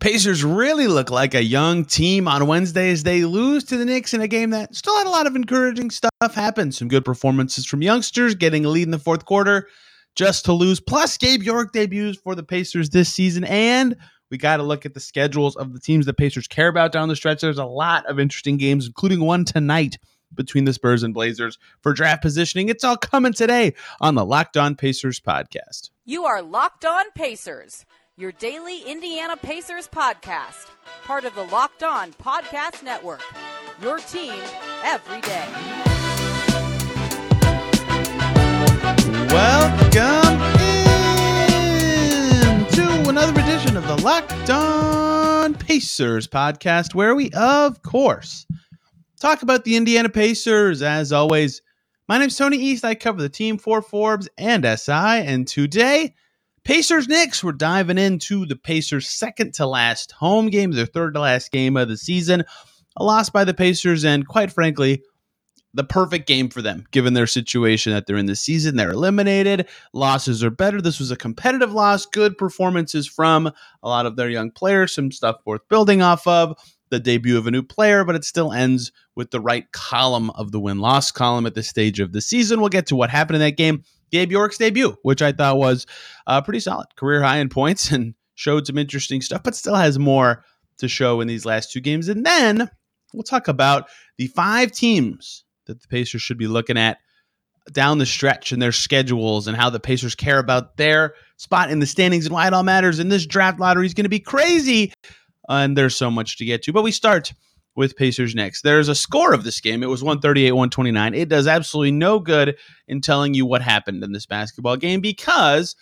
Pacers really look like a young team on Wednesday as they lose to the Knicks in a game that still had a lot of encouraging stuff happen. Some good performances from youngsters, getting a lead in the fourth quarter just to lose. Plus, Gabe York debuts for the Pacers this season. And we got to look at the schedules of the teams the Pacers care about down the stretch. There's a lot of interesting games, including one tonight between the Spurs and Blazers for draft positioning. It's all coming today on the Locked On Pacers podcast. You are Locked On Pacers your daily Indiana Pacers podcast, part of the Locked On Podcast Network. Your team every day. Welcome in to another edition of the Locked On Pacers podcast, where we, of course, talk about the Indiana Pacers. As always, my name's Tony East. I cover the team for Forbes and SI, and today Pacers Knicks, we're diving into the Pacers' second to last home game, their third to last game of the season. A loss by the Pacers, and quite frankly, the perfect game for them, given their situation that they're in the season. They're eliminated. Losses are better. This was a competitive loss. Good performances from a lot of their young players, some stuff worth building off of. The debut of a new player, but it still ends with the right column of the win loss column at this stage of the season. We'll get to what happened in that game. Gabe York's debut, which I thought was uh, pretty solid, career high in points and showed some interesting stuff, but still has more to show in these last two games. And then we'll talk about the five teams that the Pacers should be looking at down the stretch and their schedules and how the Pacers care about their spot in the standings and why it all matters. And this draft lottery is going to be crazy. And there's so much to get to. But we start with Pacers Knicks. There's a score of this game. It was 138 129. It does absolutely no good in telling you what happened in this basketball game because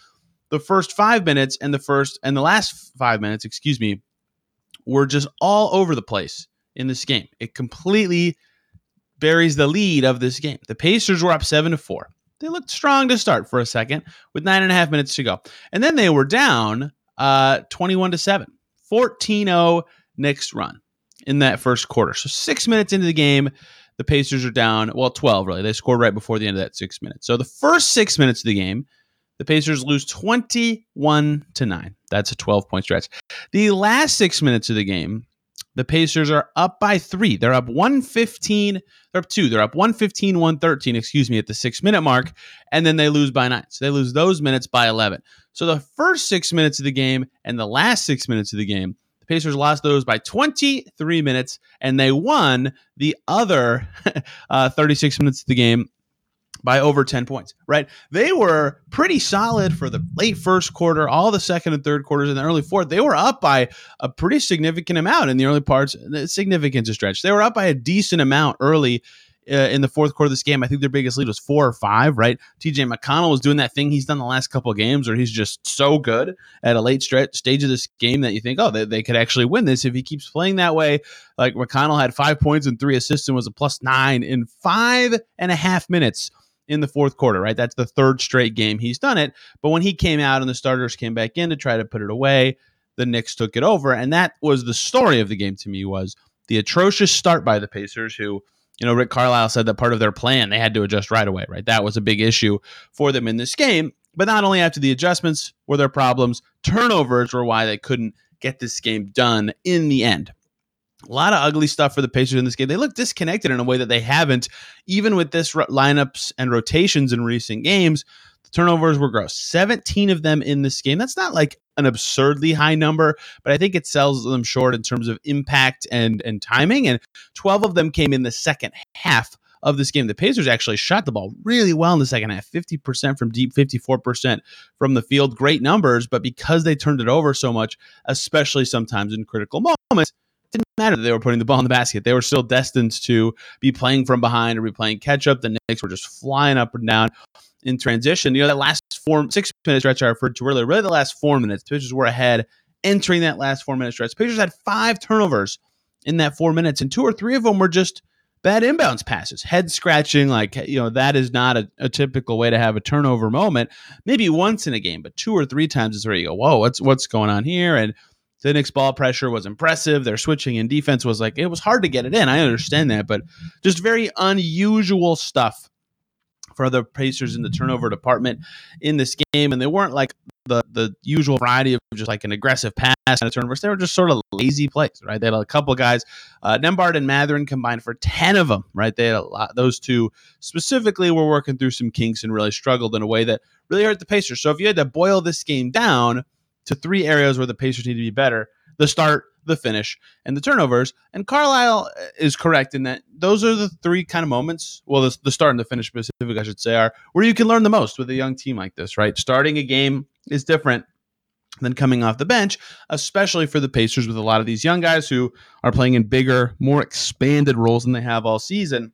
the first five minutes and the first and the last five minutes, excuse me, were just all over the place in this game. It completely buries the lead of this game. The Pacers were up seven to four. They looked strong to start for a second with nine and a half minutes to go. And then they were down uh, 21 to 7. 14 0 Knicks run in that first quarter. So six minutes into the game, the Pacers are down. Well, 12 really. They scored right before the end of that six minutes. So the first six minutes of the game, the Pacers lose 21 to 9. That's a 12 point stretch. The last six minutes of the game, the Pacers are up by three. They're up 115. They're up two. They're up 115, 113, excuse me, at the six minute mark. And then they lose by nine. So they lose those minutes by 11. So the first six minutes of the game and the last six minutes of the game, Pacers lost those by 23 minutes, and they won the other uh, 36 minutes of the game by over 10 points, right? They were pretty solid for the late first quarter, all the second and third quarters and the early fourth. They were up by a pretty significant amount in the early parts, significant to stretch. They were up by a decent amount early uh, in the fourth quarter of this game. I think their biggest lead was four or five, right? TJ McConnell was doing that thing he's done the last couple of games where he's just so good at a late stretch stage of this game that you think, oh, they, they could actually win this if he keeps playing that way. Like McConnell had five points and three assists and was a plus nine in five and a half minutes in the fourth quarter, right? That's the third straight game he's done it. But when he came out and the starters came back in to try to put it away, the Knicks took it over. And that was the story of the game to me was the atrocious start by the Pacers, who – you know, Rick Carlisle said that part of their plan they had to adjust right away, right? That was a big issue for them in this game. But not only after the adjustments were their problems, turnovers were why they couldn't get this game done in the end. A lot of ugly stuff for the Pacers in this game. They look disconnected in a way that they haven't, even with this lineups and rotations in recent games. The turnovers were gross. 17 of them in this game. That's not like an absurdly high number, but I think it sells them short in terms of impact and and timing. And 12 of them came in the second half of this game. The Pacers actually shot the ball really well in the second half 50% from deep, 54% from the field. Great numbers, but because they turned it over so much, especially sometimes in critical moments, it didn't matter that they were putting the ball in the basket. They were still destined to be playing from behind or be playing catch up. The Knicks were just flying up and down in transition. You know, that last four, six minute stretch I referred to earlier, really the last four minutes, Pacers were ahead entering that last four minute stretch. Pacers had five turnovers in that four minutes, and two or three of them were just bad inbounds passes, head scratching. Like, you know, that is not a, a, typical way to have a turnover moment. Maybe once in a game, but two or three times is where you go, whoa, what's what's going on here? And the Knicks ball pressure was impressive. Their switching and defense was like, it was hard to get it in. I understand that, but just very unusual stuff for other Pacers in the turnover department in this game, and they weren't like the the usual variety of just like an aggressive pass and a turnover. They were just sort of lazy plays, right? They had a couple guys, uh, Nembhard and Mathurin combined for ten of them, right? They had a lot. Those two specifically were working through some kinks and really struggled in a way that really hurt the Pacers. So if you had to boil this game down to three areas where the Pacers need to be better, the start, the finish, and the turnovers. And Carlisle uh, is correct in that those are the three kind of moments. Well, the, the start and the finish specific, I should say, are where you can learn the most with a young team like this, right? Starting a game is different than coming off the bench, especially for the Pacers with a lot of these young guys who are playing in bigger, more expanded roles than they have all season.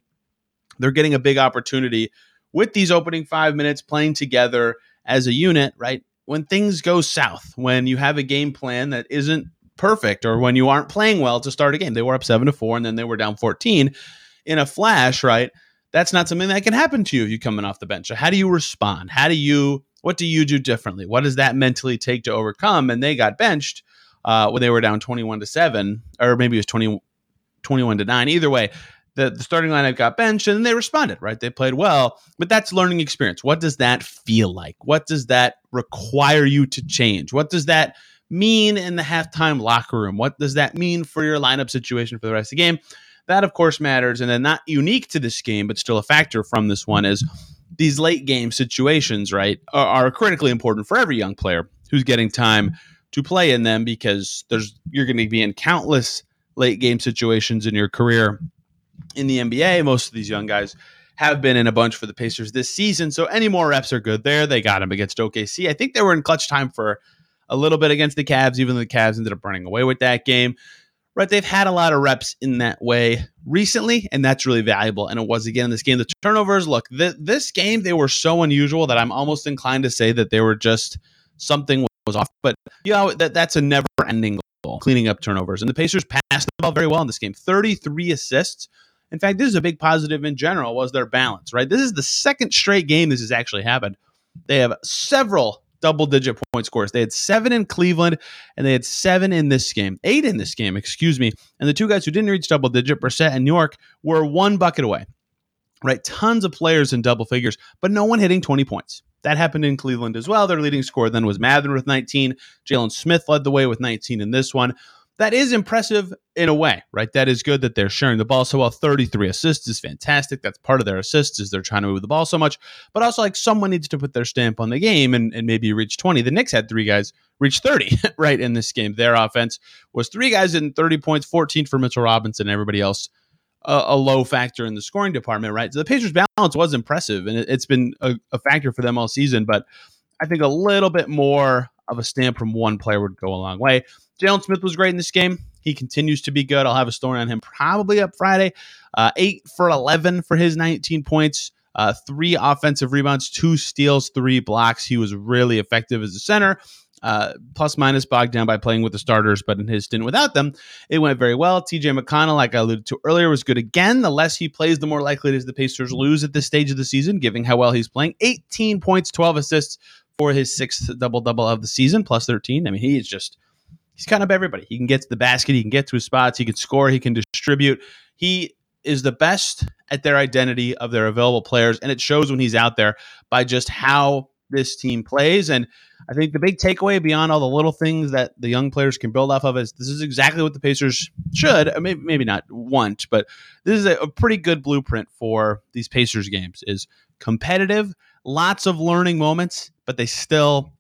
They're getting a big opportunity with these opening five minutes playing together as a unit, right? When things go south, when you have a game plan that isn't perfect or when you aren't playing well to start a game. They were up 7 to 4 and then they were down 14 in a flash, right? That's not something that can happen to you if you're coming off the bench. So how do you respond? How do you what do you do differently? What does that mentally take to overcome? And they got benched uh, when they were down 21 to 7 or maybe it was 20 21 to 9. Either way, the, the starting lineup got benched and they responded, right? They played well, but that's learning experience. What does that feel like? What does that require you to change? What does that mean in the halftime locker room? What does that mean for your lineup situation for the rest of the game? That, of course, matters. And then, not unique to this game, but still a factor from this one is these late game situations, right, are, are critically important for every young player who's getting time to play in them because there's you're going to be in countless late game situations in your career in the NBA. Most of these young guys have been in a bunch for the Pacers this season. So any more reps are good there. They got him against OKC. I think they were in clutch time for a little bit against the Cavs, even though the Cavs ended up running away with that game. Right, they've had a lot of reps in that way recently, and that's really valuable. And it was again in this game. The turnovers, look, th- this game they were so unusual that I'm almost inclined to say that they were just something was off. But you know that that's a never-ending goal, cleaning up turnovers. And the Pacers passed the ball very well in this game, 33 assists. In fact, this is a big positive in general was their balance. Right, this is the second straight game this has actually happened. They have several double digit point scores. They had seven in Cleveland and they had seven in this game, eight in this game, excuse me. And the two guys who didn't reach double digit, Brissett and New York, were one bucket away. Right? Tons of players in double figures, but no one hitting 20 points. That happened in Cleveland as well. Their leading scorer then was Mather with 19. Jalen Smith led the way with 19 in this one that is impressive in a way, right? That is good that they're sharing the ball so well. 33 assists is fantastic. That's part of their assists is they're trying to move the ball so much. But also like someone needs to put their stamp on the game and, and maybe reach 20. The Knicks had three guys reach 30, right, in this game. Their offense was three guys in 30 points, 14 for Mitchell Robinson, everybody else a, a, low factor in the scoring department, right? So the Pacers balance was impressive and it, has been a, a factor for them all season, but I think a little bit more of a stamp from one player would go a long way. Jalen Smith was great in this game. He continues to be good. I'll have a story on him probably up Friday. Uh, eight for 11 for his 19 points, uh, three offensive rebounds, two steals, three blocks. He was really effective as a center. Uh, plus minus bogged down by playing with the starters, but in his stint without them, it went very well. TJ McConnell, like I alluded to earlier, was good again. The less he plays, the more likely it is the Pacers lose at this stage of the season, given how well he's playing. 18 points, 12 assists for his sixth double double of the season, plus 13. I mean, he is just he's kind of everybody. He can get to the basket, he can get to his spots, he can score, he can distribute. He is the best at their identity of their available players, and it shows when he's out there by just how this team plays. And I think the big takeaway beyond all the little things that the young players can build off of is this is exactly what the Pacers should, maybe, not want, but this is a, a pretty good blueprint for these Pacers games. Is competitive, lots of learning moments, but they still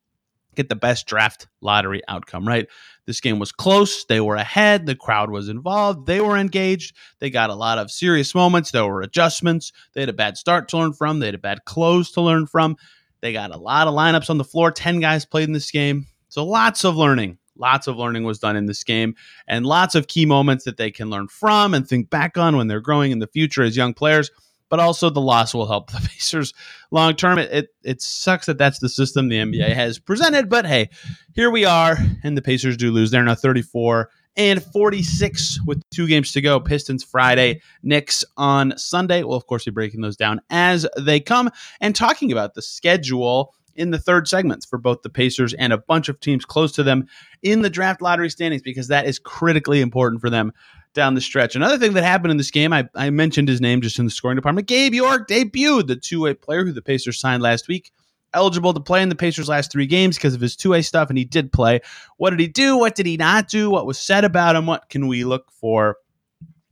get the best draft lottery outcome, right? This game was close. They were ahead. The crowd was involved. They were engaged. They got a lot of serious moments. There were adjustments. They had a bad start to learn from. They had a bad close to learn from. They got a lot of lineups on the floor. 10 guys played in this game. So lots of learning. Lots of learning was done in this game and lots of key moments that they can learn from and think back on when they're growing in the future as young players but also the loss will help the Pacers long term. It, it, it sucks that that's the system the NBA mm-hmm. has presented, but hey, here we are, and the Pacers do lose. They're now 34 and 46 with two games to go. Pistons Friday, Knicks on Sunday. We'll of course be breaking those down as they come and talking about the schedule in the third segments for both the Pacers and a bunch of teams close to them in the draft lottery standings because that is critically important for them down the stretch. Another thing that happened in this game, I, I mentioned his name just in the scoring department. Gabe York debuted, the two way player who the Pacers signed last week. Eligible to play in the Pacers' last three games because of his two way stuff, and he did play. What did he do? What did he not do? What was said about him? What can we look for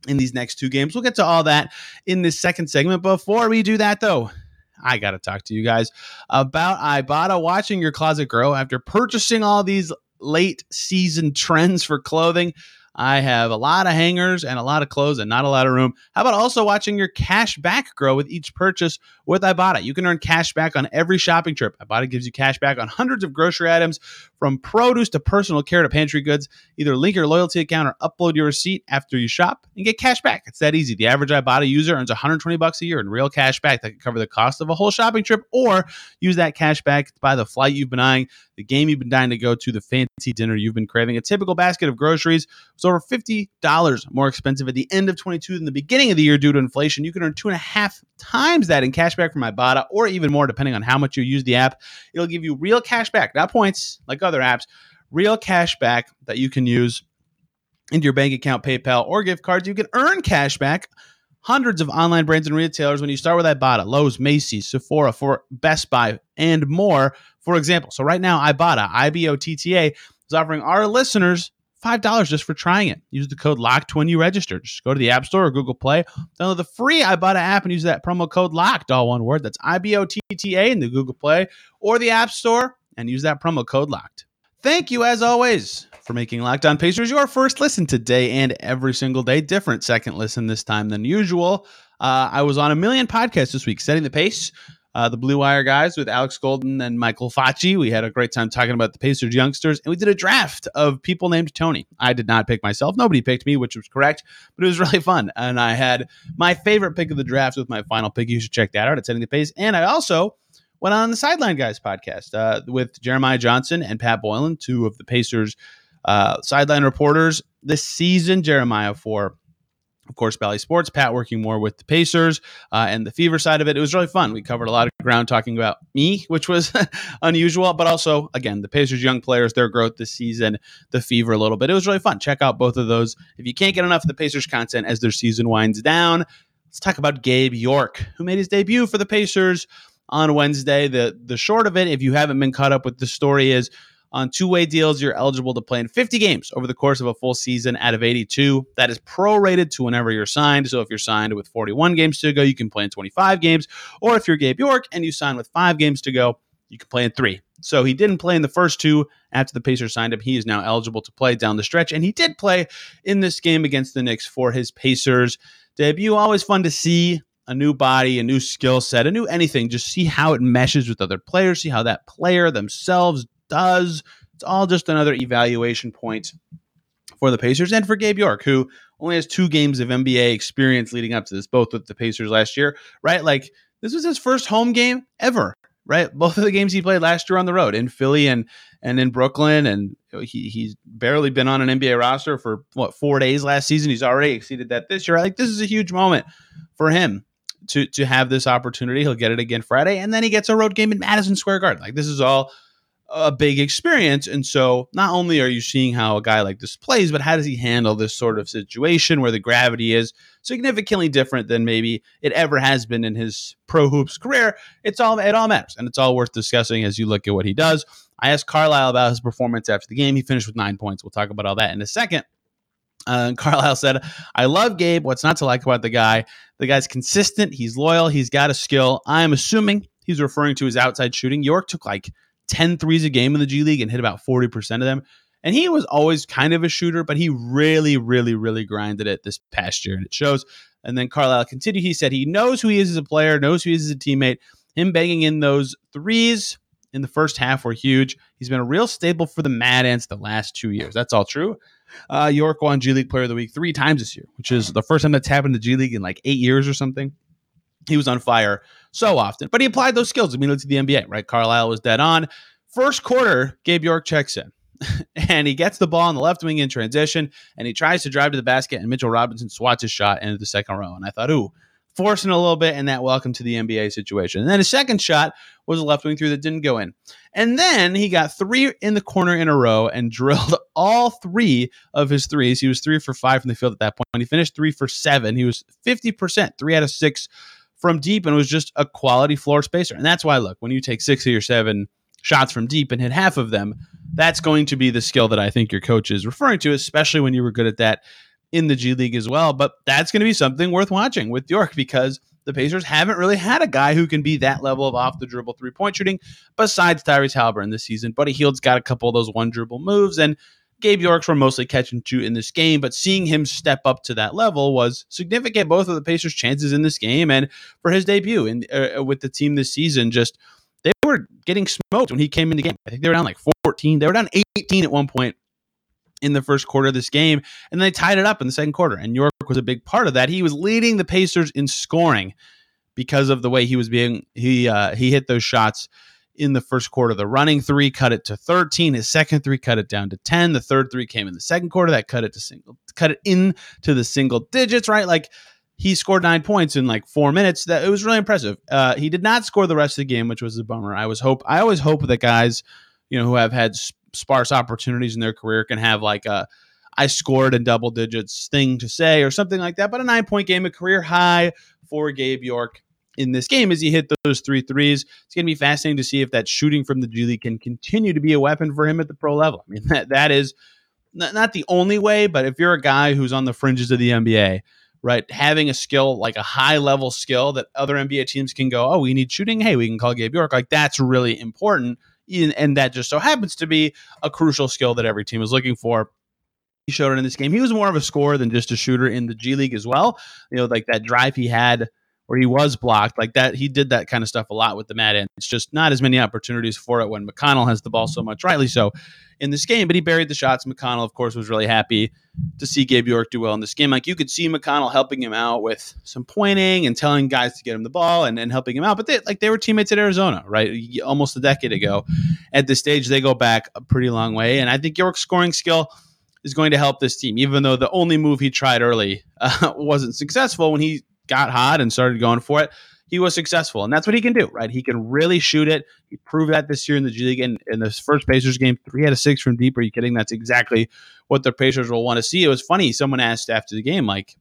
in these next two games? We'll get to all that in this second segment. Before we do that, though, I got to talk to you guys about Ibotta watching your closet grow after purchasing all these late season trends for clothing. I have a lot of hangers and a lot of clothes and not a lot of room. How about also watching your cash back grow with each purchase with Ibotta? You can earn cash back on every shopping trip. Ibotta gives you cash back on hundreds of grocery items from produce to personal care to pantry goods. Either link your loyalty account or upload your receipt after you shop and get cash back. It's that easy. The average Ibotta user earns 120 bucks a year in real cash back that can cover the cost of a whole shopping trip or use that cash back to buy the flight you've been eyeing, the game you've been dying to go to, the fancy dinner you've been craving. A typical basket of groceries was over $50 more expensive at the end of 22 than the beginning of the year due to inflation. You can earn two and a half times that in cash back from Ibotta or even more depending on how much you use the app. It'll give you real cash back, not points like other apps, real cash back that you can use into your bank account, PayPal, or gift cards. You can earn cash back hundreds of online brands and retailers when you start with Ibotta, Lowe's, Macy's, Sephora, for Best Buy, and more. For example, so right now, Ibotta, I B O T T A, is offering our listeners $5 just for trying it. Use the code LOCKED when you register. Just go to the App Store or Google Play, download the free Ibotta app and use that promo code LOCKED, all one word. That's I B O T T A in the Google Play or the App Store and use that promo code LOCKED. Thank you, as always, for making Locked On Pacers your first listen today and every single day. Different second listen this time than usual. Uh, I was on a million podcasts this week, setting the pace. Uh, the Blue Wire guys with Alex Golden and Michael Facci. We had a great time talking about the Pacers youngsters, and we did a draft of people named Tony. I did not pick myself. Nobody picked me, which was correct, but it was really fun. And I had my favorite pick of the draft with my final pick. You should check that out at Setting the Pace. And I also went on the Sideline Guys podcast uh, with Jeremiah Johnson and Pat Boylan, two of the Pacers uh, sideline reporters this season. Jeremiah for, of course, Bally Sports. Pat working more with the Pacers uh, and the Fever side of it. It was really fun. We covered a lot of ground talking about me, which was unusual, but also, again, the Pacers' young players, their growth this season, the Fever a little bit. It was really fun. Check out both of those. If you can't get enough of the Pacers content as their season winds down, let's talk about Gabe York, who made his debut for the Pacers on Wednesday. The the short of it, if you haven't been caught up with the story, is on two way deals, you're eligible to play in 50 games over the course of a full season out of 82. That is prorated to whenever you're signed. So if you're signed with 41 games to go, you can play in 25 games. Or if you're Gabe York and you sign with five games to go, you can play in three. So he didn't play in the first two after the Pacers signed him. He is now eligible to play down the stretch. And he did play in this game against the Knicks for his Pacers debut. Always fun to see a new body, a new skill set, a new anything. Just see how it meshes with other players, see how that player themselves does. It's all just another evaluation point for the Pacers and for Gabe York, who only has two games of NBA experience leading up to this, both with the Pacers last year, right? Like this was his first home game ever, right? Both of the games he played last year on the road in Philly and and in Brooklyn, and he he's barely been on an NBA roster for what four days last season. He's already exceeded that this year. Like this is a huge moment for him to to have this opportunity. He'll get it again Friday, and then he gets a road game in Madison Square Garden. Like this is all a big experience. And so not only are you seeing how a guy like this plays, but how does he handle this sort of situation where the gravity is significantly different than maybe it ever has been in his pro hoops career. It's all it all matters and it's all worth discussing as you look at what he does. I asked Carlisle about his performance after the game. He finished with nine points. We'll talk about all that in a second. Uh, Carlisle said, I love Gabe. What's not to like about the guy? The guy's consistent. He's loyal. He's got a skill. I'm assuming he's referring to his outside shooting. York took like 10 threes a game in the G League and hit about 40% of them. And he was always kind of a shooter, but he really, really, really grinded it this past year, and it shows. And then Carlisle continued. He said he knows who he is as a player, knows who he is as a teammate. Him banging in those threes in the first half were huge. He's been a real staple for the Mad Ants the last two years. That's all true. Uh, York won G League Player of the Week three times this year, which is the first time that's happened to G League in like eight years or something. He was on fire so often, but he applied those skills immediately to the NBA, right? Carlisle was dead on. First quarter, Gabe York checks in and he gets the ball on the left wing in transition and he tries to drive to the basket and Mitchell Robinson swats his shot into the second row. And I thought, ooh, forcing a little bit, in that welcome to the NBA situation. And then his second shot was a left wing three that didn't go in. And then he got three in the corner in a row and drilled all three of his threes. He was three for five from the field at that point. When He finished three for seven. He was 50%, three out of six from deep, and was just a quality floor spacer. And that's why, look, when you take six your seven shots from deep and hit half of them, that's going to be the skill that I think your coach is referring to, especially when you were good at that in the G League as well. But that's going to be something worth watching with York because the Pacers haven't really had a guy who can be that level of off the dribble three point shooting besides Tyrese Halliburton this season. Buddy Hield's got a couple of those one dribble moves, and Gabe Yorks were mostly catch and shoot in this game, but seeing him step up to that level was significant. Both of the Pacers' chances in this game and for his debut in, uh, with the team this season, just they were getting smoked when he came in the game. I think they were down like 14. They were down 18 at one point in the first quarter of this game, and they tied it up in the second quarter. And York was a big part of that. He was leading the Pacers in scoring because of the way he was being he uh, he hit those shots in the first quarter. The running three cut it to 13. His second three cut it down to 10. The third three came in the second quarter. That cut it to single cut it into the single digits, right? Like he scored nine points in like four minutes. That it was really impressive. Uh, he did not score the rest of the game, which was a bummer. I was hope I always hope that guys, you know, who have had sparse opportunities in their career can have like a I scored in double digits thing to say or something like that. But a nine point game, a career high for Gabe York in this game as he hit those three threes. It's going to be fascinating to see if that shooting from the G League can continue to be a weapon for him at the pro level. I mean, that, that is not, not the only way, but if you're a guy who's on the fringes of the NBA, right, having a skill like a high level skill that other NBA teams can go, oh, we need shooting. Hey, we can call Gabe York. Like that's really important and that just so happens to be a crucial skill that every team is looking for. He showed it in this game. He was more of a scorer than just a shooter in the G League as well. You know, like that drive he had where he was blocked, like that, he did that kind of stuff a lot with the Mad Ants. It's just not as many opportunities for it when McConnell has the ball so much, rightly so, in this game. But he buried the shots. McConnell, of course, was really happy to see Gabe York do well in this game. Like you could see McConnell helping him out with some pointing and telling guys to get him the ball and, and helping him out. But they like they were teammates at Arizona, right? Almost a decade ago. At this stage, they go back a pretty long way. And I think York's scoring skill is going to help this team, even though the only move he tried early uh, wasn't successful when he got hot and started going for it, he was successful. And that's what he can do, right? He can really shoot it. He proved that this year in the G League. And in the first Pacers game, three out of six from deep. Are you kidding? That's exactly what the Pacers will want to see. It was funny. Someone asked after the game, like,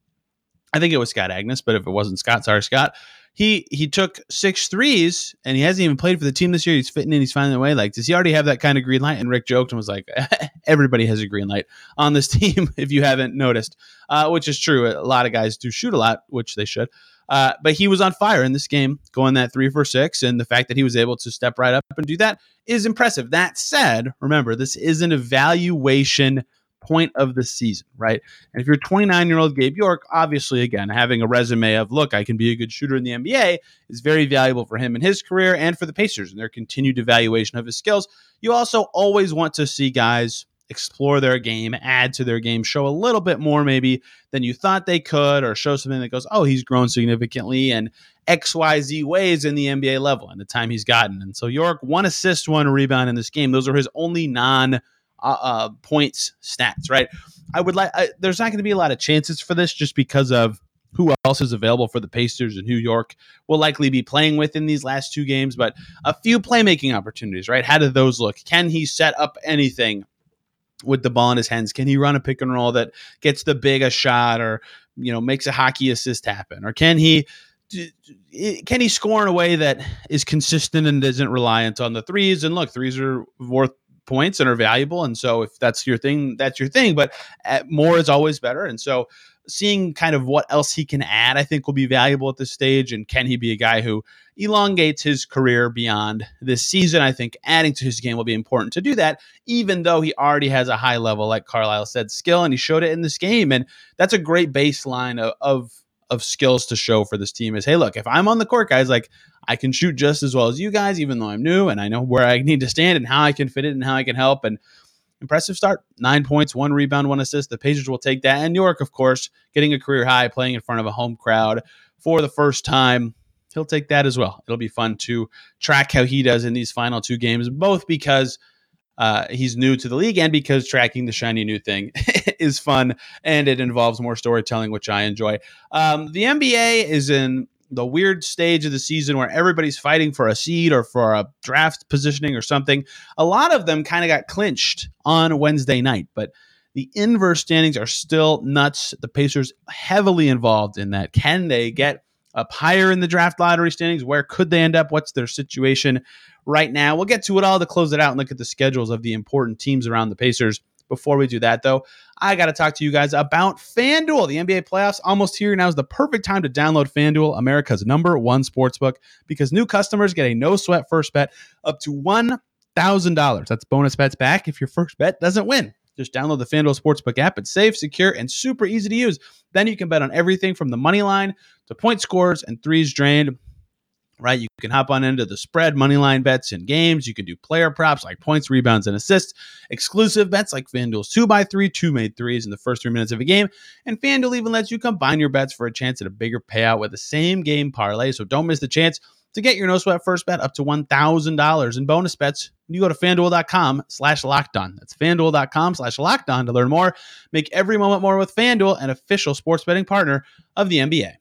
I think it was Scott Agness, but if it wasn't Scott, sorry, Scott. He he took six threes and he hasn't even played for the team this year. He's fitting in, he's finding a way. Like, does he already have that kind of green light? And Rick joked and was like, everybody has a green light on this team, if you haven't noticed, uh, which is true. A lot of guys do shoot a lot, which they should. Uh, but he was on fire in this game, going that three for six. And the fact that he was able to step right up and do that is impressive. That said, remember, this is an evaluation point of the season, right? And if you're 29 year old Gabe York, obviously, again, having a resume of, look, I can be a good shooter in the NBA is very valuable for him in his career and for the Pacers and their continued evaluation of his skills. You also always want to see guys explore their game, add to their game, show a little bit more maybe than you thought they could, or show something that goes, oh, he's grown significantly and XYZ ways in the NBA level and the time he's gotten. And so York, one assist, one rebound in this game. Those are his only non uh, uh, points stats, right? I would like, there's not going to be a lot of chances for this just because of who else is available for the Pacers and who York will likely be playing with in these last two games, but a few playmaking opportunities, right? How do those look? Can he set up anything with the ball in his hands? Can he run a pick and roll that gets the big a shot or you know makes a hockey assist happen? Or can he can he score in a way that is consistent and isn't reliant on the threes? And look, threes are worth points and are valuable, and so if that's your thing, that's your thing. But uh, more is always better, and so seeing kind of what else he can add, I think will be valuable at this stage. And can he be a guy who elongates his career beyond this season? I think adding to his game will be important to do that, even though he already has a high level, like Carlisle said, skill, and he showed it in this game. And that's a great baseline of, of of skills to show for this team is hey look if i'm on the court guys like i can shoot just as well as you guys even though i'm new and i know where i need to stand and how i can fit it and how i can help and impressive start. Nine points, one rebound, one assist. The Pacers will take that. And New York, of course, getting a career high, playing in front of a home crowd for the first time. He'll take that as well. It'll be fun to track how he does in these final two games, both because uh, he's new to the league and because tracking the shiny new thing is fun and it involves more storytelling, which I enjoy. Um, the NBA is in the weird stage of the season where everybody's fighting for a seed or for a draft positioning or something. A lot of them kind of got clinched on Wednesday night, but the inverse standings are still nuts. The Pacers heavily involved in that. Can they get up higher in the draft lottery standings? Where could they end up? What's their situation right now? We'll get to it all to close it out and look at the schedules of the important teams around the Pacers. Before we do that, though, I got to talk to you guys about FanDuel. The NBA playoffs almost here. Now is the perfect time to download FanDuel, America's number one sportsbook, because new customers get a no sweat first bet up to $1,000. That's bonus bets back if your first bet doesn't win. Just download the FanDuel Sportsbook app. It's safe, secure, and super easy to use. Then you can bet on everything from the money line to point scores and threes drained right? You can hop on into the spread, money line bets in games. You can do player props like points, rebounds, and assists. Exclusive bets like FanDuel's 2x3, 2 made threes in the first three minutes of a game. And FanDuel even lets you combine your bets for a chance at a bigger payout with the same game parlay. So don't miss the chance to get your no sweat first bet up to $1,000 in bonus bets. You go to fanduel.com slash locked on. That's fanduel.com slash locked on to learn more. Make every moment more with FanDuel, an official sports betting partner of the NBA.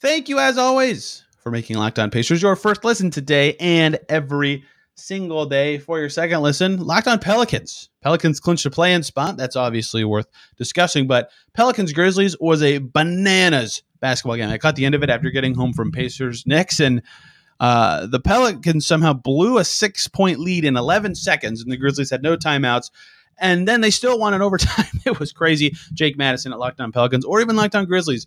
Thank you, as always, for making Locked On Pacers your first listen today and every single day. For your second listen, Locked On Pelicans. Pelicans clinched a play in spot. That's obviously worth discussing, but Pelicans Grizzlies was a bananas basketball game. I caught the end of it after getting home from Pacers Knicks, and uh, the Pelicans somehow blew a six point lead in 11 seconds, and the Grizzlies had no timeouts. And then they still won in overtime. it was crazy. Jake Madison at Locked On Pelicans, or even Locked On Grizzlies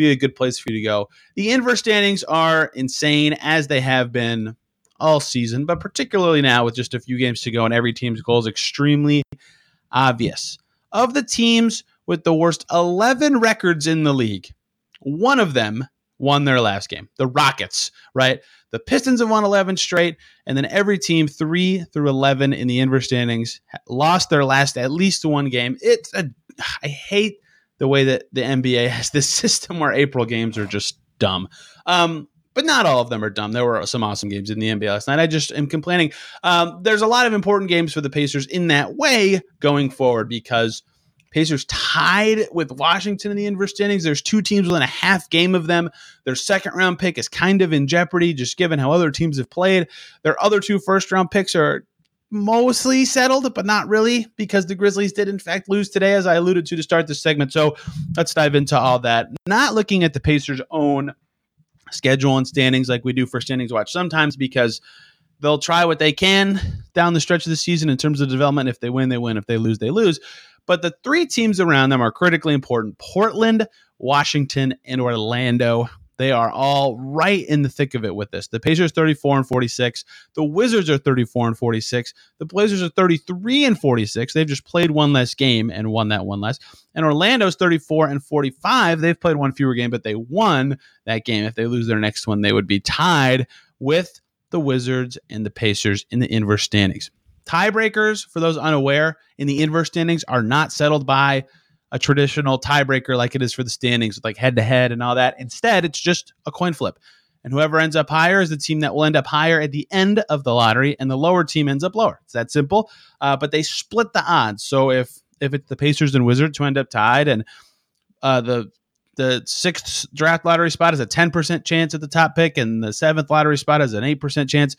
be a good place for you to go. The inverse standings are insane as they have been all season, but particularly now with just a few games to go and every team's goal is extremely obvious. Of the teams with the worst 11 records in the league, one of them won their last game. The Rockets, right? The Pistons have won 11 straight, and then every team 3 through 11 in the inverse standings lost their last at least one game. It's a I hate the way that the NBA has this system where April games are just dumb. Um, but not all of them are dumb. There were some awesome games in the NBA last night. I just am complaining. Um, there's a lot of important games for the Pacers in that way going forward because Pacers tied with Washington in the inverse standings. There's two teams within a half game of them. Their second round pick is kind of in jeopardy, just given how other teams have played. Their other two first round picks are mostly settled, but not really, because the Grizzlies did, in fact, lose today, as I alluded to to start this segment. So let's dive into all that. Not looking at the Pacers' own schedule and standings like we do for Standings Watch sometimes, because they'll try what they can down the stretch of the season in terms of development. If they win, they win. If they lose, they lose. But the three teams around them are critically important Portland, Washington, and Orlando. They are all right in the thick of it with this. The Pacers 34 and 46. The Wizards are 34 and 46. The Blazers are 33 and 46. They've just played one less game and won that one less. And Orlando's 34 and 45. They've played one fewer game, but they won that game. If they lose their next one, they would be tied with the Wizards and the Pacers in the inverse standings. Tiebreakers, for those unaware, in the inverse standings are not settled by a traditional tiebreaker like it is for the standings with like head to head and all that. Instead, it's just a coin flip. And whoever ends up higher is the team that will end up higher at the end of the lottery, and the lower team ends up lower. It's that simple. Uh, but they split the odds. So if if it's the Pacers and Wizards who end up tied, and uh, the the sixth draft lottery spot is a ten percent chance at the top pick, and the seventh lottery spot is an eight percent chance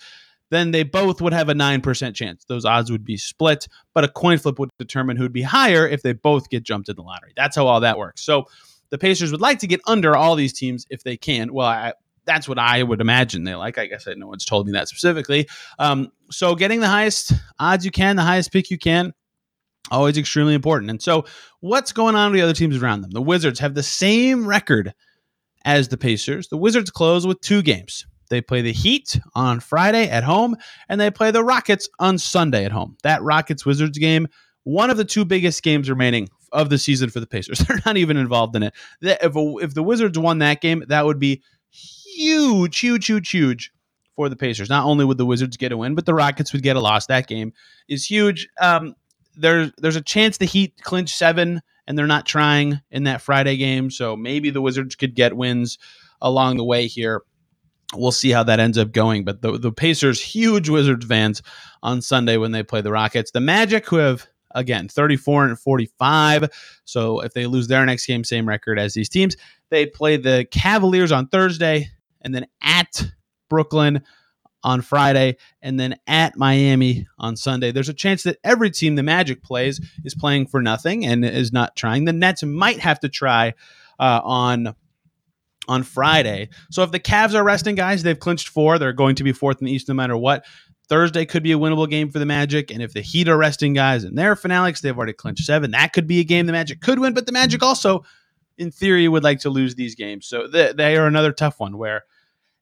then they both would have a 9% chance. Those odds would be split, but a coin flip would determine who'd be higher if they both get jumped in the lottery. That's how all that works. So the Pacers would like to get under all these teams if they can. Well, I, that's what I would imagine they like. I guess no one's told me that specifically. Um, so getting the highest odds you can, the highest pick you can, always extremely important. And so what's going on with the other teams around them? The Wizards have the same record as the Pacers. The Wizards close with two games. They play the Heat on Friday at home, and they play the Rockets on Sunday at home. That Rockets Wizards game, one of the two biggest games remaining of the season for the Pacers. They're not even involved in it. If, a, if the Wizards won that game, that would be huge, huge, huge, huge for the Pacers. Not only would the Wizards get a win, but the Rockets would get a loss. That game is huge. Um, there's there's a chance the Heat clinch seven, and they're not trying in that Friday game. So maybe the Wizards could get wins along the way here. We'll see how that ends up going. But the, the Pacers, huge Wizards fans on Sunday when they play the Rockets. The Magic, who have again 34 and 45. So if they lose their next game, same record as these teams. They play the Cavaliers on Thursday and then at Brooklyn on Friday and then at Miami on Sunday. There's a chance that every team the Magic plays is playing for nothing and is not trying. The Nets might have to try uh, on on Friday. So if the Cavs are resting guys, they've clinched four. They're going to be fourth in the East no matter what. Thursday could be a winnable game for the Magic. And if the Heat are resting guys in their finalics, they've already clinched seven. That could be a game the Magic could win, but the Magic also, in theory, would like to lose these games. So they, they are another tough one where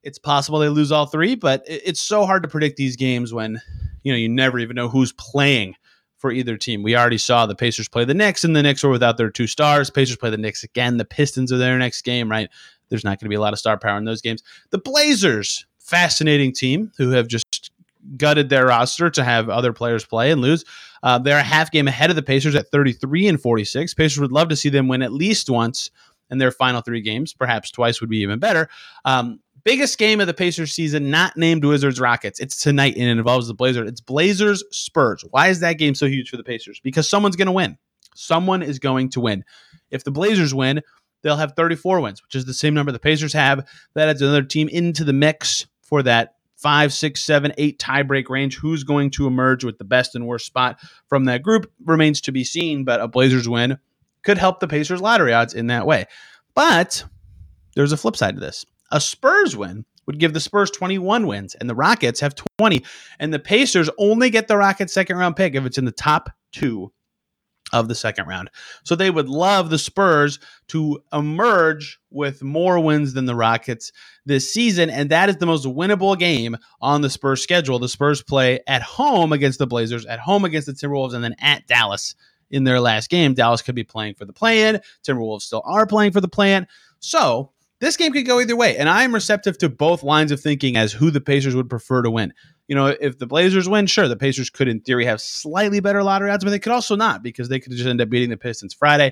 it's possible they lose all three, but it's so hard to predict these games when you know you never even know who's playing for either team. We already saw the Pacers play the Knicks, and the Knicks were without their two stars. Pacers play the Knicks again. The Pistons are their next game, right? There's not going to be a lot of star power in those games. The Blazers, fascinating team who have just gutted their roster to have other players play and lose. Uh, they're a half game ahead of the Pacers at 33 and 46. Pacers would love to see them win at least once in their final three games. Perhaps twice would be even better. Um, biggest game of the Pacers season, not named Wizards Rockets. It's tonight and it involves the Blazers. It's Blazers Spurs. Why is that game so huge for the Pacers? Because someone's going to win. Someone is going to win. If the Blazers win, they'll have 34 wins, which is the same number the Pacers have. That adds another team into the mix for that five, six, seven, eight tiebreak range. Who's going to emerge with the best and worst spot from that group remains to be seen, but a Blazers win could help the Pacers lottery odds in that way. But there's a flip side to this. A Spurs win would give the Spurs 21 wins, and the Rockets have 20. And the Pacers only get the Rockets' second round pick if it's in the top two of the second round. So they would love the Spurs to emerge with more wins than the Rockets this season. And that is the most winnable game on the Spurs schedule. The Spurs play at home against the Blazers, at home against the Timberwolves, and then at Dallas in their last game. Dallas could be playing for the play in. Timberwolves still are playing for the play in. So this game could go either way. And I'm receptive to both lines of thinking as who the Pacers would prefer to win you know, if the Blazers win, sure, the Pacers could, in theory, have slightly better lottery odds, but they could also not because they could just end up beating the Pistons Friday.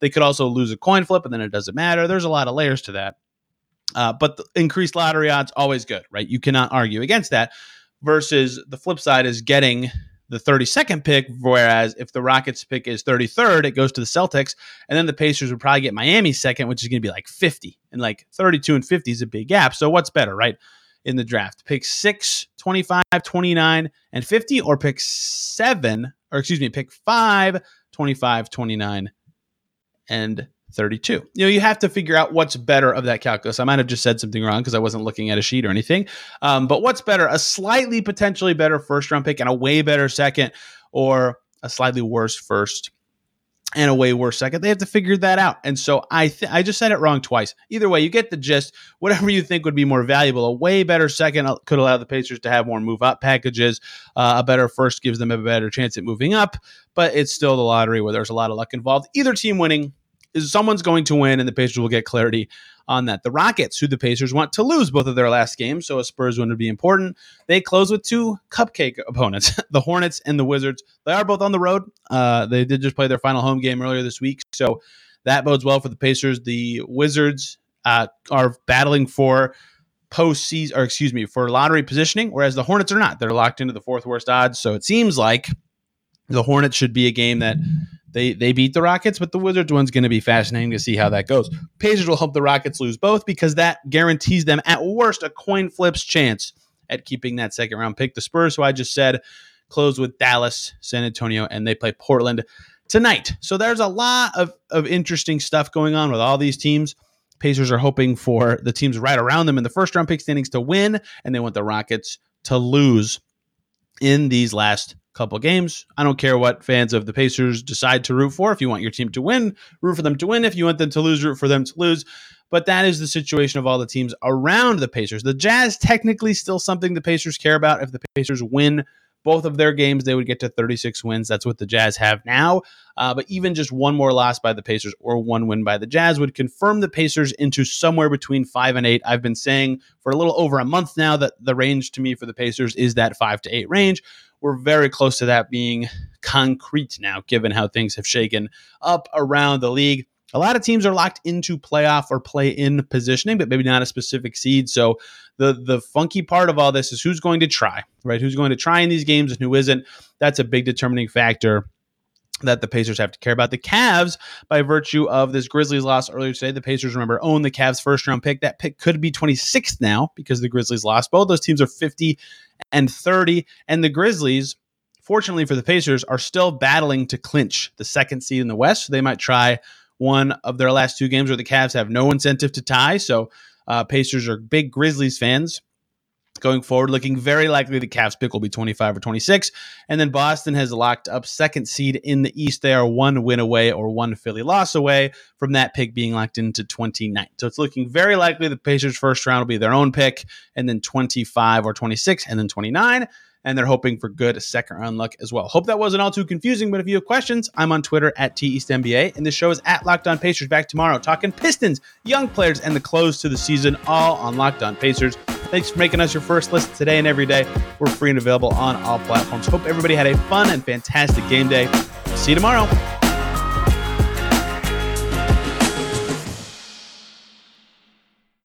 They could also lose a coin flip, and then it doesn't matter. There's a lot of layers to that. Uh, but increased lottery odds always good, right? You cannot argue against that. Versus the flip side is getting the 32nd pick, whereas if the Rockets pick is 33rd, it goes to the Celtics, and then the Pacers would probably get Miami second, which is going to be like 50, and like 32 and 50 is a big gap. So what's better, right? In the draft. Pick 6, 25, 29, and 50, or pick 7, or excuse me, pick 5, 25, 29, and 32. You know, you have to figure out what's better of that calculus. I might have just said something wrong because I wasn't looking at a sheet or anything. Um, but what's better? A slightly potentially better first round pick and a way better second, or a slightly worse first and a way worse second. They have to figure that out. And so I th- I just said it wrong twice. Either way, you get the gist. Whatever you think would be more valuable, a way better second could allow the Pacers to have more move up packages. Uh, a better first gives them a better chance at moving up, but it's still the lottery where there's a lot of luck involved. Either team winning is someone's going to win, and the Pacers will get clarity on that. The Rockets, who the Pacers want to lose both of their last games, so a Spurs win would be important. They close with two cupcake opponents, the Hornets and the Wizards. They are both on the road. Uh, they did just play their final home game earlier this week, so that bodes well for the Pacers. The Wizards uh, are battling for postseason, or excuse me, for lottery positioning, whereas the Hornets are not. They're locked into the fourth worst odds, so it seems like the Hornets should be a game that they they beat the Rockets, but the Wizards one's going to be fascinating to see how that goes. Pacers will help the Rockets lose both because that guarantees them at worst a coin flips chance at keeping that second round pick. The Spurs, who I just said, close with Dallas, San Antonio, and they play Portland tonight. So there's a lot of, of interesting stuff going on with all these teams. Pacers are hoping for the teams right around them in the first round pick standings to win, and they want the Rockets to lose in these last couple games. I don't care what fans of the Pacers decide to root for. If you want your team to win, root for them to win. If you want them to lose, root for them to lose. But that is the situation of all the teams around the Pacers. The Jazz technically still something the Pacers care about. If the Pacers win both of their games, they would get to 36 wins. That's what the Jazz have now. Uh, but even just one more loss by the Pacers or one win by the Jazz would confirm the Pacers into somewhere between five and eight. I've been saying for a little over a month now that the range to me for the Pacers is that five to eight range we're very close to that being concrete now, given how things have shaken up around the league. A lot of teams are locked into playoff or play in positioning, but maybe not a specific seed. So the the funky part of all this is who's going to try, right? Who's going to try in these games and who isn't. That's a big determining factor that the Pacers have to care about. The Cavs, by virtue of this Grizzlies loss earlier today, the Pacers, remember, own the Cavs' first round pick. That pick could be 26th now because the Grizzlies lost. Both those teams are 50 and 30. And the Grizzlies, fortunately for the Pacers, are still battling to clinch the second seed in the West. So they might try one of their last two games where the Cavs have no incentive to tie. So uh, Pacers are big Grizzlies fans going forward, looking very likely the Cavs pick will be 25 or 26. And then Boston has locked up second seed in the East. They are one win away or one Philly loss away from that pick being locked into 29. So it's looking very likely the Pacers' first round will be their own pick, and then 25 or 26, and then 29 and they're hoping for good second round luck as well. Hope that wasn't all too confusing, but if you have questions, I'm on Twitter at TEastNBA, and this show is at Locked On Pacers. Back tomorrow, talking Pistons, young players, and the close to the season, all on Locked On Pacers. Thanks for making us your first listen today and every day. We're free and available on all platforms. Hope everybody had a fun and fantastic game day. See you tomorrow.